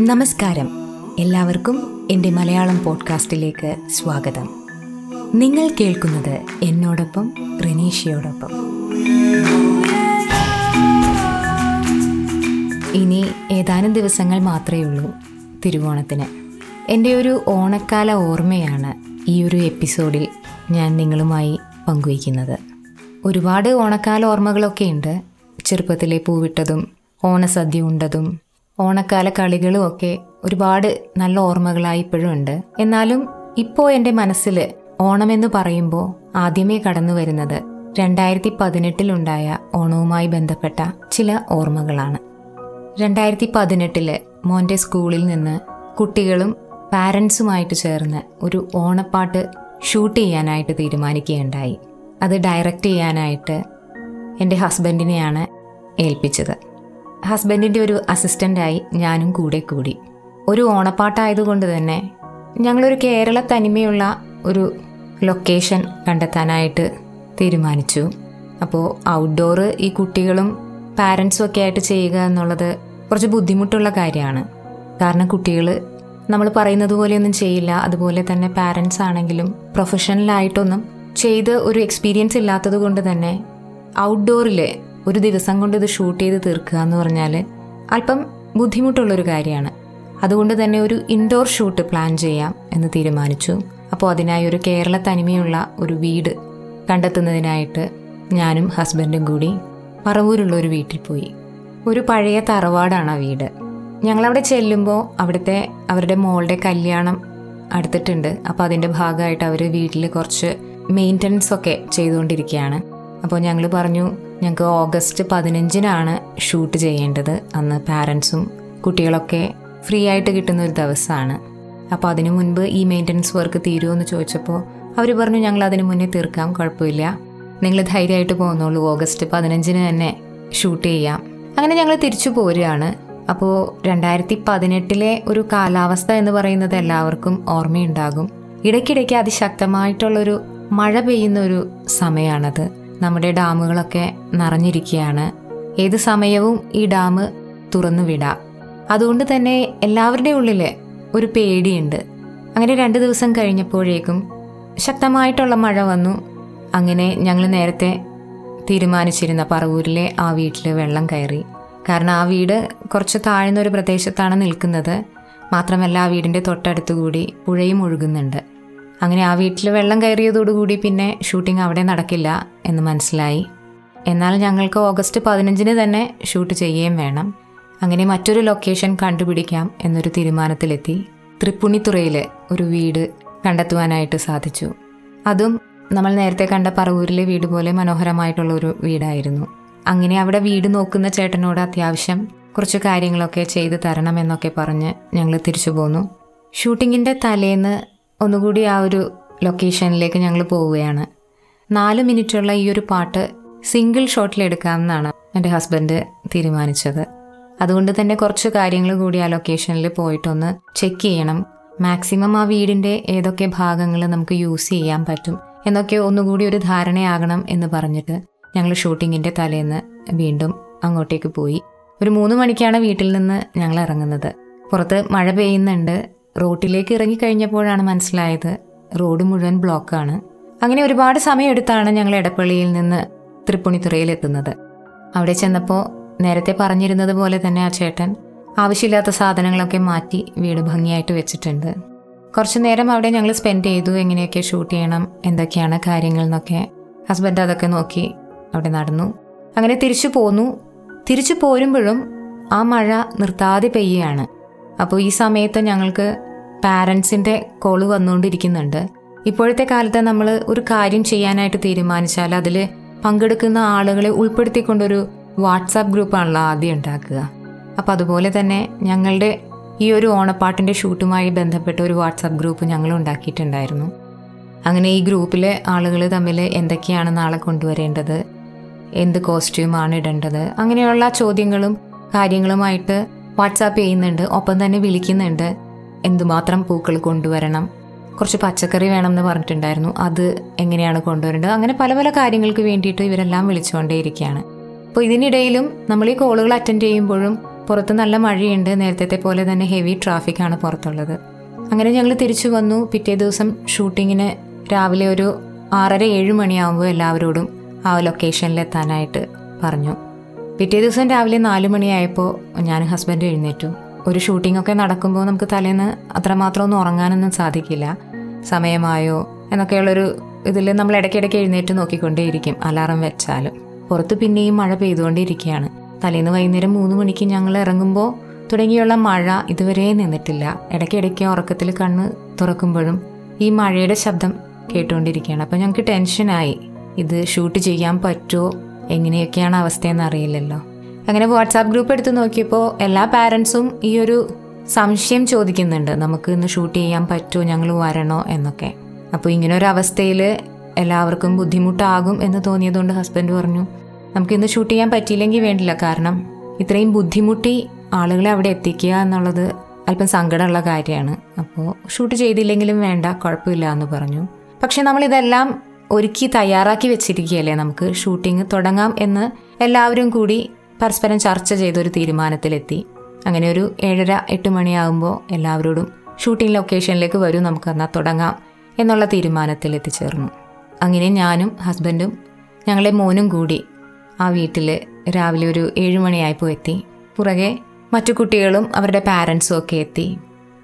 നമസ്കാരം. എല്ലാവർക്കും എന്റെ മലയാളം പോഡ്കാസ്റ്റിലേക്ക് സ്വാഗതം. നിങ്ങൾ കേൾക്കുന്നത് എന്നോടൊപ്പം റിനീഷയോടൊപ്പം. ഇനി ഏതാനും ദിവസങ്ങൾ മാത്രമേ ഉള്ളൂ തിരുവോണത്തിന്. എന്റെ ഒരു ഓണക്കാല ഓർമ്മയാണ് ഈ ഒരു എപ്പിസോഡിൽ ഞാൻ നിങ്ങളുമായി പങ്കുവയ്ക്കുന്നത്. ഒരുപാട് ഓണക്കാല ഓർമ്മകളൊക്കെ ഉണ്ട്. ചെറുപ്പത്തിലെ പൂവിട്ടതും ഓണസദ്യ ഉണ്ടതും ഓണക്കാല കളികളും ഒക്കെ ഒരുപാട് നല്ല ഓർമ്മകളായി ഇപ്പോഴും ഉണ്ട്. എന്നാലും ഇപ്പോൾ എന്റെ മനസ്സിൽ ഓണമെന്ന് പറയുമ്പോൾ ആദ്യമേ കടന്നു വരുന്നത് രണ്ടായിരത്തി പതിനെട്ടിലുണ്ടായ ഓണവുമായി ബന്ധപ്പെട്ട ചില ഓർമ്മകളാണ്. രണ്ടായിരത്തി പതിനെട്ടിൽ മോന്റെ സ്കൂളിൽ നിന്ന് കുട്ടികളും പാരൻസുമായിട്ട് ചേർന്ന് ഒരു ഓണപ്പാട്ട് ഷൂട്ട് ചെയ്യാനായിട്ട് തീരുമാനിക്കുകയുണ്ടായി. അത് ഡയറക്റ്റ് ചെയ്യാനായിട്ട് എന്റെ ഹസ്ബൻഡിനെയാണ് ഏൽപ്പിച്ചത്. ഹസ്ബൻഡിന്റെ ഒരു അസിസ്റ്റന്റായി ഞാനും കൂടെ കൂടി. ഒരു ഓണപ്പാട്ടായതുകൊണ്ട് തന്നെ ഞങ്ങളൊരു കേരള തനിമയുള്ള ഒരു ലൊക്കേഷൻ കണ്ടെത്താനായിട്ട് തീരുമാനിച്ചു. അപ്പോൾ ഔട്ട്ഡോർ ഈ കുട്ടികളും പാരൻസും ഒക്കെ ആയിട്ട് ചെയ്യുക എന്നുള്ളത് കുറച്ച് ബുദ്ധിമുട്ടുള്ള കാര്യമാണ്. കാരണം കുട്ടികൾ നമ്മൾ പറയുന്നത് പോലെയൊന്നും ചെയ്യില്ല. അതുപോലെ തന്നെ പാരൻസ് ആണെങ്കിലും പ്രൊഫഷണലായിട്ടൊന്നും ചെയ്ത് ഒരു എക്സ്പീരിയൻസ് ഇല്ലാത്തത് കൊണ്ട് തന്നെ ഔട്ട്ഡോറിൽ ഒരു ദിവസം കൊണ്ട് ഇത് ഷൂട്ട് ചെയ്ത് തീർക്കുക എന്ന് പറഞ്ഞാൽ അല്പം ബുദ്ധിമുട്ടുള്ളൊരു കാര്യമാണ്. അതുകൊണ്ട് തന്നെ ഒരു ഇൻഡോർ ഷൂട്ട് പ്ലാൻ ചെയ്യാം എന്ന് തീരുമാനിച്ചു. അപ്പോൾ അതിനായി ഒരു കേരള തനിമയുള്ള ഒരു വീട് കണ്ടെത്തുന്നതിനായിട്ട് ഞാനും ഹസ്ബൻഡും കൂടി പറവൂരുള്ള ഒരു വീട്ടിൽ പോയി. ഒരു പഴയ തറവാടാണ് ആ വീട്. ഞങ്ങളവിടെ ചെല്ലുമ്പോൾ അവിടുത്തെ അവരുടെ മോളുടെ കല്യാണം അടുത്തിട്ടുണ്ട്. അപ്പോൾ അതിന്റെ ഭാഗമായിട്ട് അവർ വീട്ടിൽ കുറച്ച് മെയിന്റനൻസ് ഒക്കെ ചെയ്തുകൊണ്ടിരിക്കുകയാണ്. അപ്പോൾ ഞങ്ങൾ പറഞ്ഞു ഞങ്ങൾക്ക് ഓഗസ്റ്റ് പതിനഞ്ചിനാണ് ഷൂട്ട് ചെയ്യേണ്ടത്. അന്ന് പാരൻസും കുട്ടികളൊക്കെ ഫ്രീ ആയിട്ട് കിട്ടുന്ന ഒരു ദിവസമാണ്. അപ്പോൾ അതിനു മുൻപ് ഈ മെയിന്റനൻസ് വർക്ക് തീരുമോ എന്ന് ചോദിച്ചപ്പോൾ അവർ പറഞ്ഞു ഞങ്ങൾ അതിന് മുന്നേ തീർക്കാം കുഴപ്പമില്ല. നിങ്ങൾ ധൈര്യമായിട്ട് പോകുന്നുള്ളൂ. ഓഗസ്റ്റ് പതിനഞ്ചിന് തന്നെ ഷൂട്ട് ചെയ്യാം. അങ്ങനെ ഞങ്ങൾ തിരിച്ചു പോരുകയാണ്. അപ്പോൾ രണ്ടായിരത്തി പതിനെട്ടിലെ ഒരു കാലാവസ്ഥ എന്ന് പറയുന്നത് എല്ലാവർക്കും ഓർമ്മയുണ്ടാകും. ഇടയ്ക്കിടയ്ക്ക് അതിശക്തമായിട്ടുള്ളൊരു മഴ പെയ്യുന്ന ഒരു സമയമാണത് നമ്മുടെ ഡാമുകളൊക്കെ നിറഞ്ഞിരിക്കുകയാണ്. ഏത് സമയവും ഈ ഡാം തുറന്നു വിടാം. അതുകൊണ്ട് തന്നെ എല്ലാവരുടെ ഉള്ളിൽ ഒരു പേടിയുണ്ട്. അങ്ങനെ രണ്ട് ദിവസം കഴിഞ്ഞപ്പോഴേക്കും ശക്തമായിട്ടുള്ള മഴ വന്നു. അങ്ങനെ ഞങ്ങൾ നേരത്തെ തീരുമാനിച്ചിരുന്ന പറവൂരിലെ ആ വീട്ടിൽ വെള്ളം കയറി. കാരണം ആ വീട് കുറച്ച് താഴ്ന്ന ഒരു പ്രദേശത്താണ് നിൽക്കുന്നത്. മാത്രമല്ല ആ വീടിന്റെ തൊട്ടടുത്ത് കൂടി പുഴയും ഒഴുകുന്നുണ്ട്. അങ്ങനെ ആ വീട്ടിൽ വെള്ളം കയറിയതോടുകൂടി പിന്നെ ഷൂട്ടിംഗ് അവിടെ നടക്കില്ല എന്ന് മനസ്സിലായി. എന്നാൽ ഞങ്ങൾക്ക് ഓഗസ്റ്റ് പതിനഞ്ചിന് തന്നെ ഷൂട്ട് ചെയ്യുകയും വേണം. അങ്ങനെ മറ്റൊരു ലൊക്കേഷൻ കണ്ടുപിടിക്കാം എന്നൊരു തീരുമാനത്തിലെത്തി. തൃപ്പുണിത്തുറയിൽ ഒരു വീട് കണ്ടെത്തുവാനായിട്ട് സാധിച്ചു. അതും നമ്മൾ നേരത്തെ കണ്ട പറവൂരിലെ വീട് പോലെ മനോഹരമായിട്ടുള്ള ഒരു വീടായിരുന്നു. അങ്ങനെ അവിടെ വീട് നോക്കുന്ന ചേട്ടനോട് അത്യാവശ്യം കുറച്ച് കാര്യങ്ങളൊക്കെ ചെയ്തു തരണം എന്നൊക്കെ പറഞ്ഞ് ഞങ്ങൾ തിരിച്ചു പോന്നു. ഷൂട്ടിങ്ങിന്റെ തലേന്ന് ഒന്നുകൂടി ആ ഒരു ലൊക്കേഷനിലേക്ക് ഞങ്ങൾ പോവുകയാണ്. നാല് മിനിറ്റുള്ള ഈ ഒരു പാട്ട് സിംഗിൾ ഷോട്ടിൽ എടുക്കാമെന്നാണ് എന്റെ ഹസ്ബൻഡ് തീരുമാനിച്ചത്. അതുകൊണ്ട് തന്നെ കുറച്ച് കാര്യങ്ങൾ കൂടി ആ ലൊക്കേഷനിൽ പോയിട്ടൊന്ന് ചെക്ക് ചെയ്യണം. മാക്സിമം ആ വീടിന്റെ ഏതൊക്കെ ഭാഗങ്ങൾ നമുക്ക് യൂസ് ചെയ്യാൻ പറ്റും എന്നൊക്കെ ഒന്നുകൂടി ഒരു ധാരണയാകണം എന്ന് പറഞ്ഞിട്ട് ഞങ്ങൾ ഷൂട്ടിങ്ങിന്റെ തലേന്ന് വീണ്ടും അങ്ങോട്ടേക്ക് പോയി. ഒരു മൂന്ന് മണിക്കാണ് വീട്ടിൽ നിന്ന് ഞങ്ങൾ ഇറങ്ങുന്നത്. പുറത്ത് മഴ പെയ്യുന്നുണ്ട്. റോട്ടിലേക്ക് ഇറങ്ങിക്കഴിഞ്ഞപ്പോഴാണ് മനസ്സിലായത് റോഡ് മുഴുവൻ ബ്ലോക്കാണ്. അങ്ങനെ ഒരുപാട് സമയമെടുത്താണ് ഞങ്ങൾ എടപ്പള്ളിയിൽ നിന്ന് തൃപ്പുണിത്തുറയിൽ എത്തുന്നത് അവിടെ ചെന്നപ്പോൾ നേരത്തെ പറഞ്ഞിരുന്നത് പോലെ തന്നെ ആ ചേട്ടൻ ആവശ്യമില്ലാത്ത സാധനങ്ങളൊക്കെ മാറ്റി വീട് ഭംഗിയായിട്ട് വെച്ചിട്ടുണ്ട്. കുറച്ചു നേരം അവിടെ ഞങ്ങൾ സ്പെൻഡ് ചെയ്തു എങ്ങനെയൊക്കെ ഷൂട്ട് ചെയ്യണം എന്തൊക്കെയാണ് കാര്യങ്ങൾ എന്നൊക്കെ. ഹസ്ബൻഡ് അതൊക്കെ നോക്കി അവിടെ നടന്നു. അങ്ങനെ തിരിച്ചു പോന്നു. തിരിച്ചു പോരുമ്പോഴും ആ മഴ നിർത്താതെ പെയ്യാണ് അപ്പോൾ ഈ സമയത്ത് ഞങ്ങൾക്ക് പാരൻസിന്റെ കോൾ വന്നുകൊണ്ടിരിക്കുന്നുണ്ട്. ഇപ്പോഴത്തെ കാലത്ത് നമ്മൾ ഒരു കാര്യം ചെയ്യാനായിട്ട് തീരുമാനിച്ചാൽ അതിൽ പങ്കെടുക്കുന്ന ആളുകളെ ഉൾപ്പെടുത്തിക്കൊണ്ടൊരു വാട്സാപ്പ് ഗ്രൂപ്പാണല്ലോ ആദ്യം ഉണ്ടാക്കുക. അപ്പോൾ അതുപോലെ തന്നെ ഞങ്ങളുടെ ഈ ഒരു ഓണപ്പാട്ടിന്റെ ഷൂട്ടുമായി ബന്ധപ്പെട്ട ഒരു വാട്സാപ്പ് ഗ്രൂപ്പ് ഞങ്ങൾ ഉണ്ടാക്കിയിട്ടുണ്ടായിരുന്നു. അങ്ങനെ ഈ ഗ്രൂപ്പിലെ ആളുകൾ തമ്മിൽ എന്തൊക്കെയാണ് നാളെ കൊണ്ടുവരേണ്ടത് എന്ത് കോസ്റ്റ്യൂമാണ് ഇടേണ്ടത് അങ്ങനെയുള്ള ചോദ്യങ്ങളും കാര്യങ്ങളുമായിട്ട് വാട്സാപ്പ് ചെയ്യുന്നുണ്ട് ഒപ്പം തന്നെ വിളിക്കുന്നുണ്ട്. എന്തുമാത്രം പൂക്കൾ കൊണ്ടുവരണം? കുറച്ച് പച്ചക്കറി വേണം എന്ന് പറഞ്ഞിട്ടുണ്ടായിരുന്നു. അത് എങ്ങനെയാണ് കൊണ്ടുവരേണ്ടത്? അങ്ങനെ പല പല കാര്യങ്ങൾക്ക് വേണ്ടിയിട്ട് ഇവരെല്ലാം വിളിച്ചുകൊണ്ടേയിരിക്കുകയാണ്. അപ്പോൾ ഇതിനിടയിലും നമ്മൾ ഈ കോളുകൾ അറ്റൻഡ് ചെയ്യുമ്പോഴും പുറത്ത് നല്ല മഴയുണ്ട്. നേരത്തെ പോലെ തന്നെ ഹെവി ട്രാഫിക്കാണ് പുറത്തുള്ളത്. അങ്ങനെ ഞങ്ങൾ തിരിച്ചു വന്നു. പിറ്റേ ദിവസം ഷൂട്ടിങ്ങിന് രാവിലെ ഒരു ആറര ഏഴ് മണിയാകുമ്പോൾ എല്ലാവരോടും ആ ലൊക്കേഷനിൽ എത്താനായിട്ട് പറഞ്ഞു. പിറ്റേ ദിവസം രാവിലെ നാല് മണിയായപ്പോൾ ഞാൻ ഹസ്ബൻഡ് എഴുന്നേറ്റു. ഒരു ഷൂട്ടിംഗ് ഒക്കെ നടക്കുമ്പോൾ നമുക്ക് തലേന്ന് അത്രമാത്രം ഒന്നും ഉറങ്ങാനൊന്നും സാധിക്കില്ല. സമയമായോ എന്നൊക്കെയുള്ളൊരു ഇതിൽ നമ്മൾ ഇടയ്ക്കിടയ്ക്ക് എഴുന്നേറ്റ് നോക്കിക്കൊണ്ടേയിരിക്കും അലാറം വെച്ചാലും. പുറത്ത് പിന്നെയും മഴ പെയ്തുകൊണ്ടിരിക്കുകയാണ്. തലേന്ന് വൈകുന്നേരം മൂന്ന് മണിക്ക് ഞങ്ങൾ ഇറങ്ങുമ്പോൾ തുടങ്ങിയുള്ള മഴ ഇതുവരെ നിന്നിട്ടില്ല. ഇടയ്ക്കിടയ്ക്ക് ഉറക്കത്തിൽ കണ്ണ് തുറക്കുമ്പോഴും ഈ മഴയുടെ ശബ്ദം കേട്ടുകൊണ്ടിരിക്കുകയാണ്. അപ്പോൾ ഞങ്ങൾക്ക് ടെൻഷനായി ഇത് ഷൂട്ട് ചെയ്യാൻ പറ്റുമോ? എങ്ങനെയൊക്കെയാണ് അവസ്ഥയെന്ന് അറിയില്ലല്ലോ. അങ്ങനെ വാട്സാപ്പ് ഗ്രൂപ്പ് എടുത്ത് നോക്കിയപ്പോൾ എല്ലാ പാരൻസും ഈ ഒരു സംശയം ചോദിക്കുന്നുണ്ട്. നമുക്ക് ഇന്ന് ഷൂട്ട് ചെയ്യാൻ പറ്റുമോ ഞങ്ങൾ വരണോ? എന്നൊക്കെ. അപ്പോൾ ഇങ്ങനെ ഒരു അവസ്ഥയിൽ എല്ലാവർക്കും ബുദ്ധിമുട്ടാകും എന്ന് തോന്നിയതുകൊണ്ട് ഹസ്ബൻഡ് പറഞ്ഞു നമുക്ക് ഇന്ന് ഷൂട്ട് ചെയ്യാൻ പറ്റിയില്ലെങ്കിൽ വേണ്ടില്ല. കാരണം ഇത്രയും ബുദ്ധിമുട്ടി ആളുകളെ അവിടെ എത്തിക്കുക എന്നുള്ളത് അല്പം സങ്കടമുള്ള കാര്യമാണ്. അപ്പോൾ ഷൂട്ട് ചെയ്തില്ലെങ്കിലും വേണ്ട കുഴപ്പമില്ല എന്ന് പറഞ്ഞു. പക്ഷെ നമ്മളിതെല്ലാം ഒരുക്കി തയ്യാറാക്കി വെച്ചിരിക്കുകയല്ലേ? നമുക്ക് ഷൂട്ടിംഗ് തുടങ്ങാം എന്ന് എല്ലാവരും കൂടി പരസ്പരം ചർച്ച ചെയ്തൊരു തീരുമാനത്തിലെത്തി. അങ്ങനെ ഒരു ഏഴര എട്ട് മണിയാകുമ്പോൾ എല്ലാവരോടും ഷൂട്ടിംഗ് ലൊക്കേഷനിലേക്ക് വരൂ നമുക്ക് എന്നാൽ തുടങ്ങാം എന്നുള്ള തീരുമാനത്തിൽ എത്തിച്ചേർന്നു അങ്ങനെ ഞാനും ഹസ്ബൻഡും ഞങ്ങളെ മോനും കൂടി ആ വീട്ടിൽ രാവിലെ ഒരു ഏഴുമണിയായപ്പോൾ എത്തി. പുറകെ മറ്റു കുട്ടികളും അവരുടെ പാരൻസും ഒക്കെ എത്തി.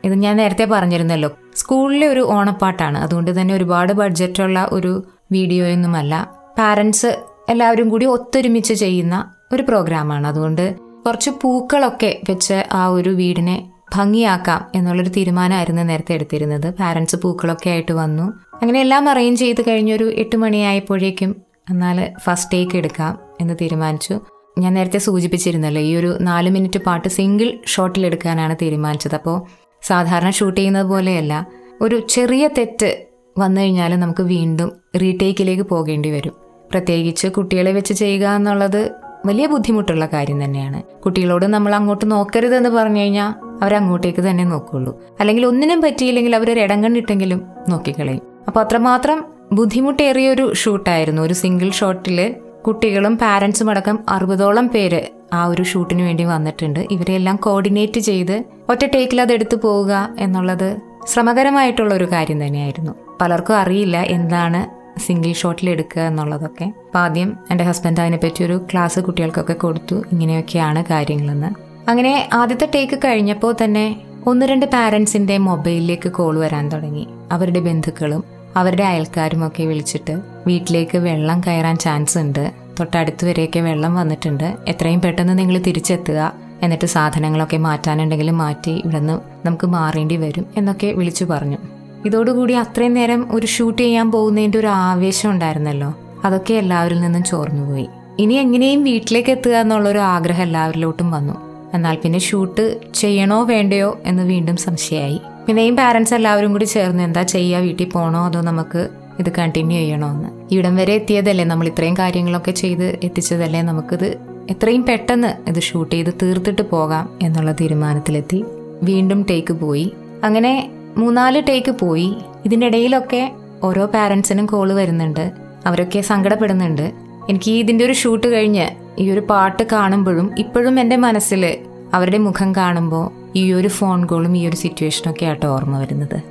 ഇത് ഞാൻ നേരത്തെ പറഞ്ഞിരുന്നല്ലോ സ്കൂളിലെ ഒരു ഓണപ്പാട്ടാണ്. അതുകൊണ്ട് തന്നെ ഒരുപാട് ബഡ്ജറ്റുള്ള ഒരു വീഡിയോയൊന്നുമല്ല. പാരൻസ് എല്ലാവരും കൂടി ഒത്തൊരുമിച്ച് ചെയ്യുന്ന ഒരു പ്രോഗ്രാമാണ്. അതുകൊണ്ട് കുറച്ച് പൂക്കളൊക്കെ വെച്ച് ആ ഒരു വീടിനെ ഭംഗിയാക്കാം എന്നുള്ളൊരു തീരുമാനമായിരുന്നു നേരത്തെ എടുത്തിരുന്നത്. പാരൻസ് പൂക്കളൊക്കെ ആയിട്ട് വന്നു. അങ്ങനെ എല്ലാം അറേഞ്ച് ചെയ്ത് കഴിഞ്ഞൊരു എട്ട് മണിയായപ്പോഴേക്കും എന്നാൽ ഫസ്റ്റ് ടേക്ക് എടുക്കാം എന്ന് തീരുമാനിച്ചു. ഞാൻ നേരത്തെ സൂചിപ്പിച്ചിരുന്നല്ലോ ഈ ഒരു നാല് മിനിറ്റ് പാട്ട് സിംഗിൾ ഷോട്ടിൽ എടുക്കാനാണ് തീരുമാനിച്ചത്. അപ്പോൾ സാധാരണ ഷൂട്ട് ചെയ്യുന്നത് പോലെയല്ല ഒരു ചെറിയ തെറ്റ് വന്നു കഴിഞ്ഞാൽ നമുക്ക് വീണ്ടും റീടേക്കിലേക്ക് പോകേണ്ടി വരും. പ്രത്യേകിച്ച് കുട്ടികളെ വെച്ച് ചെയ്യുക എന്നുള്ളത് വലിയ ബുദ്ധിമുട്ടുള്ള കാര്യം തന്നെയാണ്. കുട്ടികളോട് നമ്മൾ അങ്ങോട്ട് നോക്കരുതെന്ന് പറഞ്ഞു കഴിഞ്ഞാൽ അവരങ്ങോട്ടേക്ക് തന്നെ നോക്കുള്ളൂ. അല്ലെങ്കിൽ ഒന്നിനും പറ്റിയില്ലെങ്കിൽ അവരൊരു ഇടം കണ്ടിട്ടെങ്കിലും നോക്കിക്കളയും. അപ്പോൾ അത്രമാത്രം ബുദ്ധിമുട്ടേറിയ ഒരു ഷൂട്ടായിരുന്നു. ഒരു സിംഗിൾ ഷോട്ടിൽ കുട്ടികളും പാരൻസും അടക്കം അറുപതോളം പേര് ആ ഒരു ഷൂട്ടിന് വേണ്ടി വന്നിട്ടുണ്ട്. ഇവരെല്ലാം കോർഡിനേറ്റ് ചെയ്ത് ഒറ്റ ടേക്കിൽ അത് എടുത്തു പോവുക എന്നുള്ളത് ശ്രമകരമായിട്ടുള്ള ഒരു കാര്യം തന്നെയായിരുന്നു. പലർക്കും അറിയില്ല എന്താണ് സിംഗിൾ ഷോട്ടിൽ എടുക്കുക എന്നുള്ളതൊക്കെ. അപ്പം ആദ്യം എന്റെ ഹസ്ബൻഡ് അതിനെപ്പറ്റി ഒരു ക്ലാസ് കുട്ടികൾക്കൊക്കെ കൊടുത്തു. ഇങ്ങനെയൊക്കെയാണ് കാര്യങ്ങളെന്ന്. അങ്ങനെ ആദ്യത്തെ ടേക്ക് കഴിഞ്ഞപ്പോൾ തന്നെ ഒന്ന് രണ്ട് പാരൻസിന്റെ മൊബൈലിലേക്ക് കോൾ വരാൻ തുടങ്ങി. അവരുടെ ബന്ധുക്കളും അവരുടെ അയൽക്കാരും ഒക്കെ വിളിച്ചിട്ട് വീട്ടിലേക്ക് വെള്ളം കയറാൻ ചാൻസ് ഉണ്ട്. തൊട്ടടുത്ത് വരെയൊക്കെ വെള്ളം വന്നിട്ടുണ്ട്. എത്രയും പെട്ടെന്ന് നിങ്ങൾ തിരിച്ചെത്തുക എന്നിട്ട് സാധനങ്ങളൊക്കെ മാറ്റാനുണ്ടെങ്കിൽ മാറ്റി ഇവിടെ നിന്ന് നമുക്ക് മാറേണ്ടി വരും എന്നൊക്കെ വിളിച്ചു പറഞ്ഞു. ഇതോടുകൂടി അത്രയും നേരം ഒരു ഷൂട്ട് ചെയ്യാൻ പോകുന്നതിന്റെ ഒരു ആവേശം ഉണ്ടായിരുന്നല്ലോ. അതൊക്കെ എല്ലാവരിൽ നിന്നും ചോർന്നുപോയി ഇനി എങ്ങനെയും വീട്ടിലേക്ക് എത്തുക എന്നുള്ളൊരു ആഗ്രഹം എല്ലാവരിലോട്ടും വന്നു. എന്നാൽ പിന്നെ ഷൂട്ട് ചെയ്യണോ വേണ്ടയോ എന്ന് വീണ്ടും സംശയമായി. പിന്നെയും പാരൻസ് എല്ലാവരും കൂടി ചേർന്ന് എന്താ ചെയ്യുക? വീട്ടിൽ പോകണോ അതോ നമുക്ക് ഇത് കണ്ടിന്യൂ ചെയ്യണോ എന്ന്? ഇവിടം വരെ എത്തിയതല്ലേ? നമ്മൾ ഇത്രയും കാര്യങ്ങളൊക്കെ ചെയ്ത് എത്തിച്ചതല്ലേ? നമുക്കിത് എത്രയും പെട്ടെന്ന് ഇത് ഷൂട്ട് ചെയ്ത് തീർത്തിട്ട് പോകാം എന്നുള്ള തീരുമാനത്തിലെത്തി. വീണ്ടും ടേക്ക് പോയി. അങ്ങനെ മൂന്നാൽ ടേക്ക് പോയി. ഇതിന്റെ ഇടയിലൊക്കെ ഓരോ പാരൻസിനും കോൾ വരുന്നുണ്ട്. അവരൊക്കെ സങ്കടപ്പെടുന്നുണ്ട്. എനിക്ക് ഇതിന്റെ ഒരു ഷൂട്ട് കഴിഞ്ഞ് ഈ ഒരു പാട്ട് കാണുമ്പോഴും ഇപ്പോഴും എന്റെ മനസ്സിൽ അവരുടെ മുഖം കാണുമ്പോൾ ഈ ഒരു ഫോൺ കോളും ഈ ഒരു സിറ്റുവേഷനൊക്കെ ആയിട്ട് ഓർമ്മ വരുന്നത്.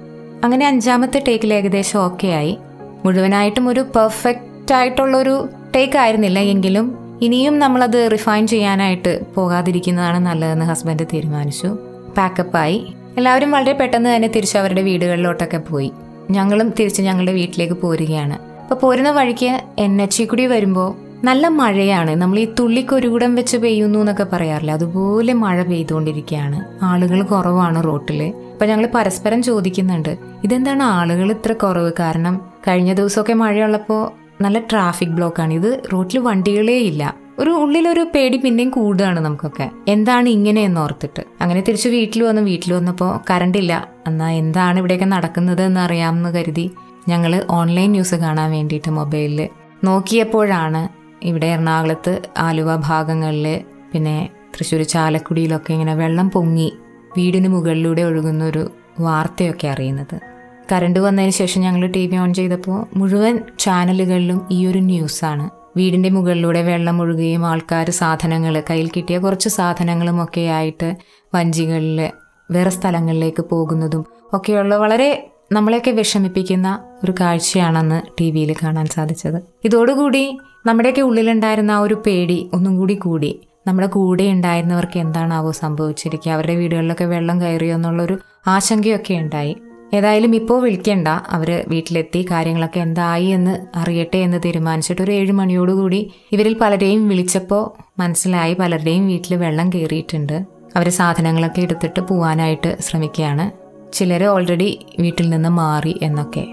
അങ്ങനെ അഞ്ചാമത്തെ ടേക്കിൽ ഏകദേശം ഓക്കെ ആയി. മുഴുവനായിട്ടും ഒരു പെർഫെക്റ്റ് ആയിട്ടുള്ളൊരു ടേക്ക് ആയിരുന്നില്ല എങ്കിലും ഇനിയും നമ്മളത് റിഫൈൻ ചെയ്യാനായിട്ട് പോകാതിരിക്കുന്നതാണ് നല്ലതെന്ന് ഹസ്ബൻഡ് തീരുമാനിച്ചു. പാക്കപ്പായി എല്ലാവരും വളരെ പെട്ടെന്ന് തന്നെ തിരിച്ചു അവരുടെ വീടുകളിലോട്ടൊക്കെ പോയി. ഞങ്ങളും തിരിച്ച് ഞങ്ങളുടെ വീട്ടിലേക്ക് പോരുകയാണ്. അപ്പോൾ പോരുന്ന വഴിക്ക് എൻ എച്ച് കൂടി വരുമ്പോൾ നല്ല മഴയാണ്. നമ്മൾ ഈ തുള്ളിക്കൊരുകൂടം വെച്ച് പെയ്യുന്നു എന്നൊക്കെ പറയാറില്ല? അതുപോലെ മഴ പെയ്തുകൊണ്ടിരിക്കുകയാണ്. ആളുകൾ കുറവാണ് റോട്ടിൽ അപ്പം ഞങ്ങൾ പരസ്പരം ചോദിക്കുന്നുണ്ട് ഇതെന്താണ് ആളുകൾ ഇത്ര കുറവ്? കാരണം കഴിഞ്ഞ ദിവസമൊക്കെ മഴയുള്ളപ്പോൾ നല്ല ട്രാഫിക് ബ്ലോക്കാണ്. ഇത് റോട്ടിൽ വണ്ടികളേ ഇല്ല. ഒരു ഉള്ളിലൊരു പേടി പിന്നെയും കൂടുകയാണ് നമുക്കൊക്കെ. എന്താണ് ഇങ്ങനെ എന്ന് ഓർത്തിട്ട്. അങ്ങനെ തിരിച്ച് വീട്ടിൽ വന്ന് വീട്ടിൽ വന്നപ്പോൾ കറണ്ട് ഇല്ല. എന്നാൽ എന്താണ് ഇവിടെയൊക്കെ നടക്കുന്നത് എന്ന് അറിയാമെന്ന് കരുതി ഞങ്ങൾ ഓൺലൈൻ ന്യൂസ് കാണാൻ വേണ്ടിയിട്ട് മൊബൈലിൽ നോക്കിയപ്പോഴാണ് ഇവിടെ എറണാകുളത്ത് ആലുവ ഭാഗങ്ങളിൽ പിന്നെ തൃശ്ശൂർ ചാലക്കുടിയിലൊക്കെ ഇങ്ങനെ വെള്ളം പൊങ്ങി വീടിന് മുകളിലൂടെ ഒഴുകുന്ന ഒരു വാർത്തയൊക്കെ അറിയുന്നത്. കറണ്ട് വന്നതിന് ശേഷം ഞങ്ങൾ ടി വി ഓൺ ചെയ്തപ്പോൾ മുഴുവൻ ചാനലുകളിലും ഈ ഒരു ന്യൂസാണ് വീടിന്റെ മുകളിലൂടെ വെള്ളം ഒഴുകുകയും ആൾക്കാർ സാധനങ്ങൾ കയ്യിൽ കിട്ടിയ കുറച്ച് സാധനങ്ങളും ഒക്കെ ആയിട്ട് വഞ്ചികളിൽ വേറെ സ്ഥലങ്ങളിലേക്ക് പോകുന്നതും ഒക്കെയുള്ള വളരെ നമ്മളെയൊക്കെ വിഷമിപ്പിക്കുന്ന ഒരു കാഴ്ചയാണെന്ന് ടി വിയിൽ കാണാൻ സാധിച്ചത്. ഇതോടുകൂടി നമ്മുടെയൊക്കെ ഉള്ളിലുണ്ടായിരുന്ന ആ ഒരു പേടി ഒന്നും കൂടി കൂടി നമ്മുടെ കൂടെ ഉണ്ടായിരുന്നവർക്ക് എന്താണാവോ സംഭവിച്ചിരിക്കുക. അവരുടെ വീടുകളിലൊക്കെ വെള്ളം കയറിയോ എന്നുള്ളൊരു ആശങ്കയൊക്കെ ഉണ്ടായി. ഏതായാലും ഇപ്പോൾ വിളിക്കേണ്ട. അവർ വീട്ടിലെത്തി കാര്യങ്ങളൊക്കെ എന്തായി എന്ന് അറിയട്ടെ എന്ന് തീരുമാനിച്ചിട്ട് ഒരു ഏഴ് മണിയോടുകൂടി ഇവരിൽ പലരെയും വിളിച്ചപ്പോൾ മനസ്സിലായി പലരുടെയും വീട്ടിൽ വെള്ളം കയറിയിട്ടുണ്ട് അവർ സാധനങ്ങളൊക്കെ എടുത്തിട്ട് പോവാനായിട്ട് ശ്രമിക്കുകയാണ്. ചിലർ ഓൾറെഡി വീട്ടിൽ നിന്ന് മാറി എന്നൊക്കെ.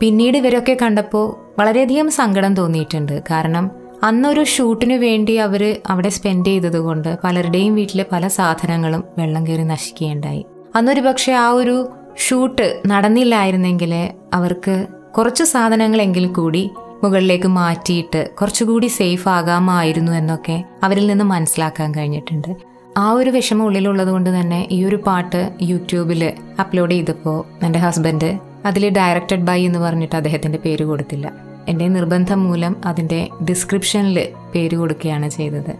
പിന്നീട് ഇവരൊക്കെ കണ്ടപ്പോൾ വളരെയധികം സങ്കടം തോന്നിയിട്ടുണ്ട്. കാരണം അന്നൊരു ഷൂട്ടിന് വേണ്ടി അവർ അവിടെ സ്പെൻഡ് ചെയ്തതുകൊണ്ട് പലരുടെയും വീട്ടിലെ പല സാധനങ്ങളും വെള്ളം കയറി നശിക്കുകയുണ്ടായി. അന്നൊരു പക്ഷേ ആ ഒരു ഷൂട്ട് നടന്നില്ലായിരുന്നെങ്കിൽ അവർക്ക് കുറച്ച് സാധനങ്ങളെങ്കിൽ കൂടി മുകളിലേക്ക് മാറ്റിയിട്ട് കുറച്ചുകൂടി സേഫ് ആകാമായിരുന്നു എന്നൊക്കെ അവരിൽ നിന്ന് മനസ്സിലാക്കാൻ കഴിഞ്ഞിട്ടുണ്ട്. ആ ഒരു വിഷമം ഉള്ളിലുള്ളത് കൊണ്ട് തന്നെ ഈ ഒരു പാട്ട് യൂട്യൂബിൽ അപ്ലോഡ് ചെയ്തപ്പോൾ എന്റെ ഹസ്ബൻഡ് അതിൽ ഡയറക്റ്റഡ് ബൈ എന്ന് പറഞ്ഞിട്ട് അദ്ദേഹത്തിന്റെ പേര് കൊടുത്തില്ല. എന്റെ നിർബന്ധം മൂലം അതിന്റെ ഡിസ്ക്രിപ്ഷനിൽ പേര് കൊടുക്കുകയാണ് ചെയ്തത്.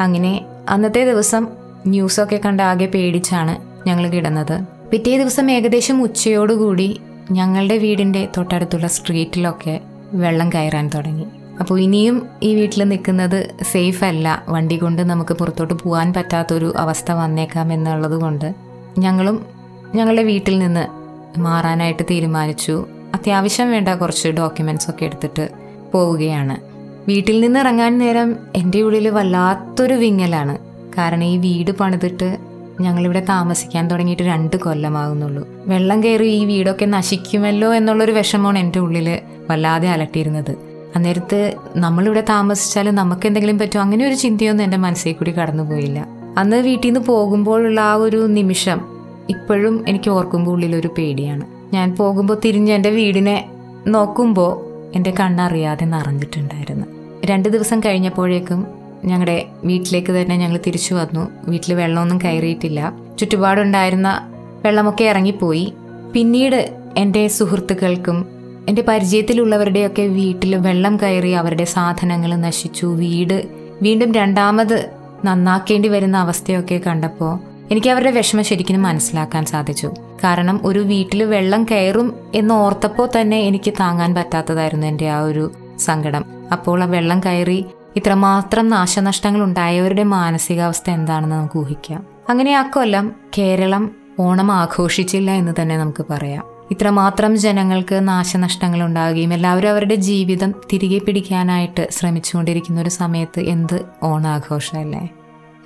അങ്ങനെ അന്നത്തെ ദിവസം ന്യൂസൊക്കെ കണ്ട് ആകെ പേടിച്ചാണ് ഞങ്ങൾ കിടന്നത്. പിറ്റേ ദിവസം ഏകദേശം ഉച്ചയോടുകൂടി ഞങ്ങളുടെ വീടിന്റെ തൊട്ടടുത്തുള്ള സ്ട്രീറ്റിലൊക്കെ വെള്ളം കയറാൻ തുടങ്ങി. അപ്പോൾ ഇനിയും ഈ വീട്ടിൽ നിൽക്കുന്നത് സേഫ് അല്ല. വണ്ടി കൊണ്ട് നമുക്ക് പുറത്തോട്ട് പോകാൻ പറ്റാത്തൊരു അവസ്ഥ വന്നേക്കാം എന്നുള്ളത് കൊണ്ട് ഞങ്ങളും ഞങ്ങളുടെ വീട്ടിൽ നിന്ന് മാറാനായിട്ട് തീരുമാനിച്ചു. അത്യാവശ്യം വേണ്ട കുറച്ച് ഡോക്യുമെന്റ്സ് ഒക്കെ എടുത്തിട്ട് പോവുകയാണ്. വീട്ടിൽ നിന്ന് ഇറങ്ങാൻ നേരം എന്റെ ഉള്ളിൽ വല്ലാത്തൊരു വിങ്ങലാണ്. കാരണം ഈ വീട് പണിതിട്ട് ഞങ്ങളിവിടെ താമസിക്കാൻ തുടങ്ങിയിട്ട് രണ്ട് കൊല്ലമാകുന്നുള്ളൂ. വെള്ളം കയറി ഈ വീടൊക്കെ നശിക്കുമല്ലോ എന്നുള്ളൊരു വിഷമമാണ് എന്റെ ഉള്ളിൽ വല്ലാതെ അലട്ടിയിരുന്നത്. അന്നേരത്ത് നമ്മളിവിടെ താമസിച്ചാൽ നമുക്ക് എന്തെങ്കിലും പറ്റുമോ? അങ്ങനെ ഒരു ചിന്തയൊന്നും എന്റെ മനസ്സിൽ കൂടി കടന്നുപോയില്ല. അന്ന് വീട്ടിൽ നിന്ന് പോകുമ്പോഴുള്ള ആ ഒരു നിമിഷം ഇപ്പോഴും എനിക്ക് ഓർക്കുമ്പോൾ ഉള്ളിലൊരു പേടിയാണ്. ഞാൻ പോകുമ്പോൾ തിരിഞ്ഞ് എന്റെ വീടിനെ നോക്കുമ്പോൾ എന്റെ കണ്ണറിയാതെ നിറഞ്ഞിട്ടുണ്ടായിരുന്നു. രണ്ട് ദിവസം കഴിഞ്ഞപ്പോഴേക്കും ഞങ്ങളുടെ വീട്ടിലേക്ക് തന്നെ ഞങ്ങൾ തിരിച്ചു വന്നു. വീട്ടിൽ വെള്ളമൊന്നും കയറിയിട്ടില്ല. ചുറ്റുപാടുണ്ടായിരുന്ന വെള്ളമൊക്കെ ഇറങ്ങിപ്പോയി. പിന്നീട് എന്റെ സുഹൃത്തുക്കൾക്കും എന്റെ പരിചയത്തിലുള്ളവരുടെയൊക്കെ വീട്ടിൽ വെള്ളം കയറി അവരുടെ സാധനങ്ങൾ നശിച്ചു. വീട് വീണ്ടും രണ്ടാമത് നന്നാക്കേണ്ടി വരുന്ന അവസ്ഥയൊക്കെ കണ്ടപ്പോൾ എനിക്ക് അവരുടെ വിഷമം ശരിക്കും മനസ്സിലാക്കാൻ സാധിച്ചു. കാരണം ഒരു വീട്ടിൽ വെള്ളം കയറും എന്ന് ഓർത്തപ്പോൾ തന്നെ എനിക്ക് താങ്ങാൻ പറ്റാത്തതായിരുന്നു എന്റെ ആ ഒരു സങ്കടം. അപ്പോൾ ആ വെള്ളം കയറി ഇത്രമാത്രം നാശനഷ്ടങ്ങൾ ഉണ്ടായവരുടെ മാനസികാവസ്ഥ എന്താണെന്ന് നമുക്ക് ഊഹിക്കാം. അങ്ങനെ ആ കൊല്ലം കേരളം ഓണം ആഘോഷിച്ചില്ല എന്ന് തന്നെ നമുക്ക് പറയാം. ഇത്രമാത്രം ജനങ്ങൾക്ക് നാശനഷ്ടങ്ങൾ ഉണ്ടാവുകയും എല്ലാവരും അവരുടെ ജീവിതം തിരികെ പിടിക്കാനായിട്ട് ശ്രമിച്ചുകൊണ്ടിരിക്കുന്ന ഒരു സമയത്ത് എന്ത് ഓണാഘോഷമല്ലേ?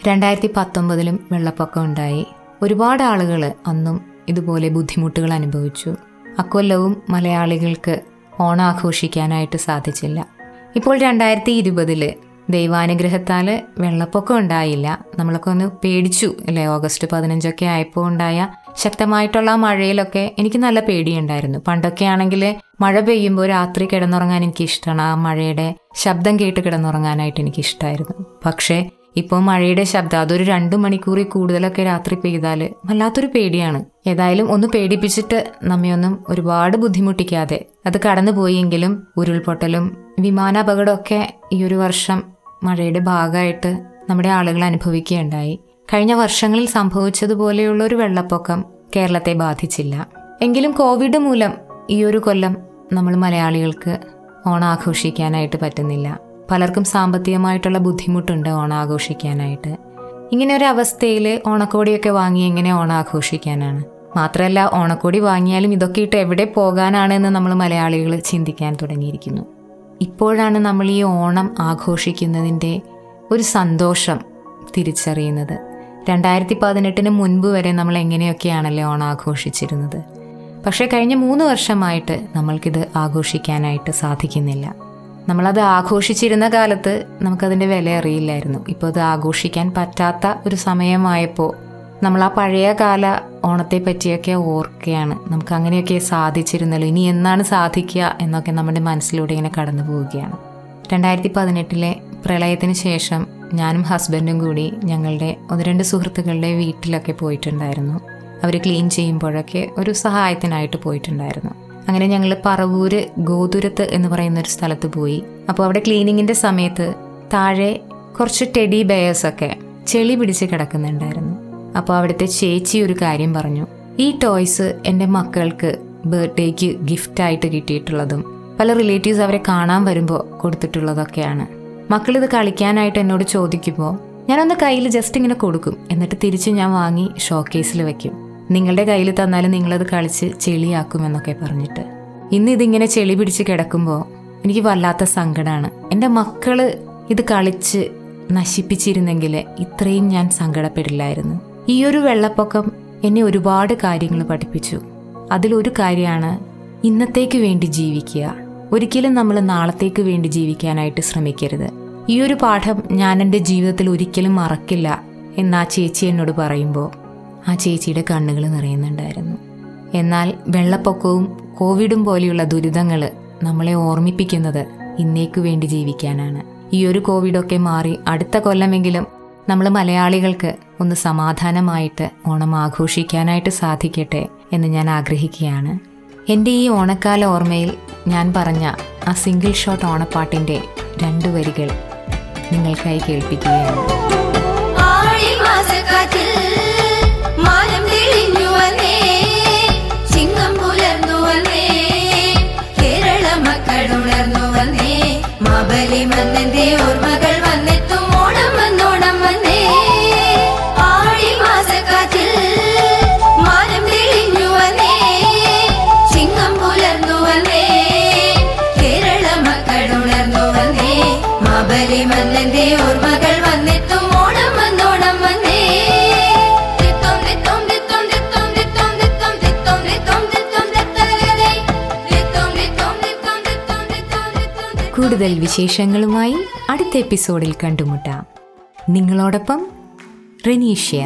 രണ്ടായിരത്തി പത്തൊമ്പതിലും വെള്ളപ്പൊക്കം ഉണ്ടായി. ഒരുപാട് ആളുകൾ അന്നും ഇതുപോലെ ബുദ്ധിമുട്ടുകൾ അനുഭവിച്ചു. അക്കൊല്ലവും മലയാളികൾക്ക് ഓണാഘോഷിക്കാനായിട്ട് സാധിച്ചില്ല. ഇപ്പോൾ രണ്ടായിരത്തി ഇരുപതിൽ ദൈവാനുഗ്രഹത്താൽ വെള്ളപ്പൊക്കം ഉണ്ടായില്ല. നമ്മളൊക്കെ ഒന്ന് പേടിച്ചു അല്ലേ? ഓഗസ്റ്റ് പതിനഞ്ചൊക്കെ ആയപ്പോൾ ഉണ്ടായ ശക്തമായിട്ടുള്ള മഴയിലൊക്കെ എനിക്ക് നല്ല പേടിയുണ്ടായിരുന്നു. പണ്ടൊക്കെ ആണെങ്കിൽ മഴ പെയ്യുമ്പോൾ രാത്രി കിടന്നുറങ്ങാൻ എനിക്ക് ഇഷ്ടമാണ് ആ മഴയുടെ ശബ്ദം കേട്ട് കിടന്നുറങ്ങാനായിട്ട് എനിക്ക് ഇഷ്ടമായിരുന്നു പക്ഷേ ഇപ്പോൾ മഴയുടെ ശബ്ദം അതൊരു രണ്ട് മണിക്കൂറിൽ കൂടുതലൊക്കെ രാത്രി പെയ്താൽ വല്ലാത്തൊരു പേടിയാണ്. ഏതായാലും ഒന്ന് പേടിപ്പിച്ചിട്ട് നമ്മയൊന്നും ഒരുപാട് ബുദ്ധിമുട്ടിക്കാതെ അത് കടന്നുപോയെങ്കിലും ഉരുൾപൊട്ടലും വിമാനാപകടമൊക്കെ ഈ ഒരു വർഷം മഴയുടെ ഭാഗമായിട്ട് നമ്മുടെ ആളുകൾ അനുഭവിക്കുകയുണ്ടായി. കഴിഞ്ഞ വർഷങ്ങളിൽ സംഭവിച്ചതുപോലെയുള്ള ഒരു വെള്ളപ്പൊക്കം കേരളത്തെ ബാധിച്ചില്ല. എങ്കിലും കോവിഡ് മൂലം ഈ ഒരു കൊല്ലം നമ്മൾ മലയാളികൾക്ക് ഓണാഘോഷിക്കാനായിട്ട് പറ്റുന്നില്ല. പലർക്കും സാമ്പത്തികമായിട്ടുള്ള ബുദ്ധിമുട്ടുണ്ട് ഓണാഘോഷിക്കാനായിട്ട്. ഇങ്ങനെ ഒരു അവസ്ഥയിൽ ഓണക്കോടിയൊക്കെ വാങ്ങി എങ്ങനെ ഓണാഘോഷിക്കാനാണ്? മാത്രമല്ല ഓണക്കോടി വാങ്ങിയാലും ഇതൊക്കെ ഇട്ട് എവിടെ പോകാനാണെന്ന് നമ്മൾ മലയാളികൾ ചിന്തിക്കാൻ തുടങ്ങിയിരിക്കുന്നു. ഇപ്പോഴാണ് നമ്മൾ ഈ ഓണം ആഘോഷിക്കുന്നതിന്റെ ഒരു സന്തോഷം തിരിച്ചറിയുന്നത്. രണ്ടായിരത്തി പതിനെട്ടിന് മുൻപ് വരെ നമ്മൾ എങ്ങനെയൊക്കെയാണല്ലേ ഓണം ആഘോഷിച്ചിരുന്നത്? പക്ഷേ കഴിഞ്ഞ മൂന്ന് വർഷമായിട്ട് നമ്മൾക്കിത് ആഘോഷിക്കാനായിട്ട് സാധിക്കുന്നില്ല. നമ്മളത് ആഘോഷിച്ചിരുന്ന കാലത്ത് നമുക്കതിന്റെ വില അറിയില്ലായിരുന്നു ഇപ്പോൾ അത് ആഘോഷിക്കാൻ പറ്റാത്ത ഒരു സമയമായപ്പോൾ നമ്മൾ ആ പഴയ കാല ഓണത്തെ പറ്റിയൊക്കെ ഓർക്കുകയാണ്. നമുക്ക് അങ്ങനെയൊക്കെ സാധിച്ചിരുന്നല്ലോ. ഇനി എന്നാണ് സാധിക്കുക എന്നൊക്കെ നമ്മുടെ മനസ്സിലൂടെ ഇങ്ങനെ കടന്നു പോവുകയാണ്. രണ്ടായിരത്തി പതിനെട്ടിലെ പ്രളയത്തിന് ശേഷം ഞാനും ഹസ്ബൻഡും കൂടി ഞങ്ങളുടെ ഒന്ന് രണ്ട് സുഹൃത്തുക്കളുടെ വീട്ടിലൊക്കെ പോയിട്ടുണ്ടായിരുന്നു. അവർ ക്ലീൻ ചെയ്യുമ്പോഴൊക്കെ ഒരു സഹായത്തിനായിട്ട് പോയിട്ടുണ്ടായിരുന്നു. അങ്ങനെ ഞങ്ങൾ പറവൂര് ഗോതുരത്ത് എന്ന് പറയുന്ന ഒരു സ്ഥലത്ത് പോയി. അപ്പോൾ അവിടെ ക്ലീനിങ്ങിന്റെ സമയത്ത് താഴെ കുറച്ച് ടെഡി ബെയേഴ്സൊക്കെ ചെളി പിടിച്ച് കിടക്കുന്നുണ്ടായിരുന്നു. അപ്പോൾ അവിടുത്തെ ചേച്ചി ഒരു കാര്യം പറഞ്ഞു. ഈ ടോയ്സ് എന്റെ മക്കൾക്ക് ബർത്ത്ഡേക്ക് ഗിഫ്റ്റായിട്ട് കിട്ടിയിട്ടുള്ളതും പല റിലേറ്റീവ്സ് അവരെ കാണാൻ വരുമ്പോൾ കൊടുത്തിട്ടുള്ളതൊക്കെയാണ്. മക്കളിത് കളിക്കാനായിട്ട് എന്നോട് ചോദിക്കുമ്പോൾ ഞാനൊന്ന് കയ്യിൽ ജസ്റ്റ് ഇങ്ങനെ കൊടുക്കും. എന്നിട്ട് തിരിച്ച് ഞാൻ വാങ്ങി ഷോക്കേസിൽ വെക്കും. നിങ്ങളുടെ കയ്യിൽ തന്നാലും നിങ്ങളത് കളിച്ച് ചെളിയാക്കുമെന്നൊക്കെ പറഞ്ഞിട്ട്. ഇന്ന് ഇതിങ്ങനെ ചെളി പിടിച്ച് കിടക്കുമ്പോൾ എനിക്ക് വല്ലാത്ത സങ്കടമാണ് എന്റെ മക്കൾ ഇത് കളിച്ച് നശിപ്പിച്ചിരുന്നെങ്കിൽ ഇത്രയും ഞാൻ സങ്കടപ്പെടില്ലായിരുന്നു. ഈ ഒരു വെള്ളപ്പൊക്കം എന്നെ ഒരുപാട് കാര്യങ്ങൾ പഠിപ്പിച്ചു. അതിലൊരു കാര്യമാണ് ഇന്നത്തേക്ക് വേണ്ടി ജീവിക്കുക. ഒരിക്കലും നമ്മൾ നാളത്തേക്ക് വേണ്ടി ജീവിക്കാനായിട്ട് ശ്രമിക്കരുത്. ഈ ഒരു പാഠം ഞാൻ എന്റെ ജീവിതത്തിൽ ഒരിക്കലും മറക്കില്ല എന്ന് ആ ചേച്ചി എന്നോട് പറയുമ്പോൾ ആ ചേച്ചിയുടെ കണ്ണുകൾ നിറയുന്നുണ്ടായിരുന്നു. എന്നാൽ വെള്ളപ്പൊക്കവും കോവിഡും പോലെയുള്ള ദുരിതങ്ങൾ നമ്മളെ ഓർമ്മിപ്പിക്കുന്നത് ഇന്നേക്കു വേണ്ടി ജീവിക്കാനാണ്. ഈ ഒരു കോവിഡൊക്കെ മാറി അടുത്ത കൊല്ലമെങ്കിലും നമ്മൾ മലയാളികൾക്ക് ഒന്ന് സമാധാനമായിട്ട് ഓണം ആഘോഷിക്കാനായിട്ട് സാധിക്കട്ടെ എന്ന് ഞാൻ ആഗ്രഹിക്കുകയാണ്. എന്റെ ഈ ഓണക്കാല ഓർമ്മയിൽ ഞാൻ പറഞ്ഞ ആ സിംഗിൾ ഷോട്ട് ഓണപ്പാട്ടിന്റെ രണ്ട് വരികൾ നിങ്ങൾക്കായി കേൾപ്പിക്കുകയാണ്. തെളിഞ്ഞു ചിങ്ങം കേരള ഓർമ്മകൾ മലയാളി മന്നന്റെ ഓർമ്മകൾ വന്നെത്തും ഓണം വന്നോണം വന്നേ കൂടുതൽ വിശേഷങ്ങളുമായി അടുത്ത എപ്പിസോഡിൽ കണ്ടുമുട്ടാം നിങ്ങളോടൊപ്പം റെനീഷ്യ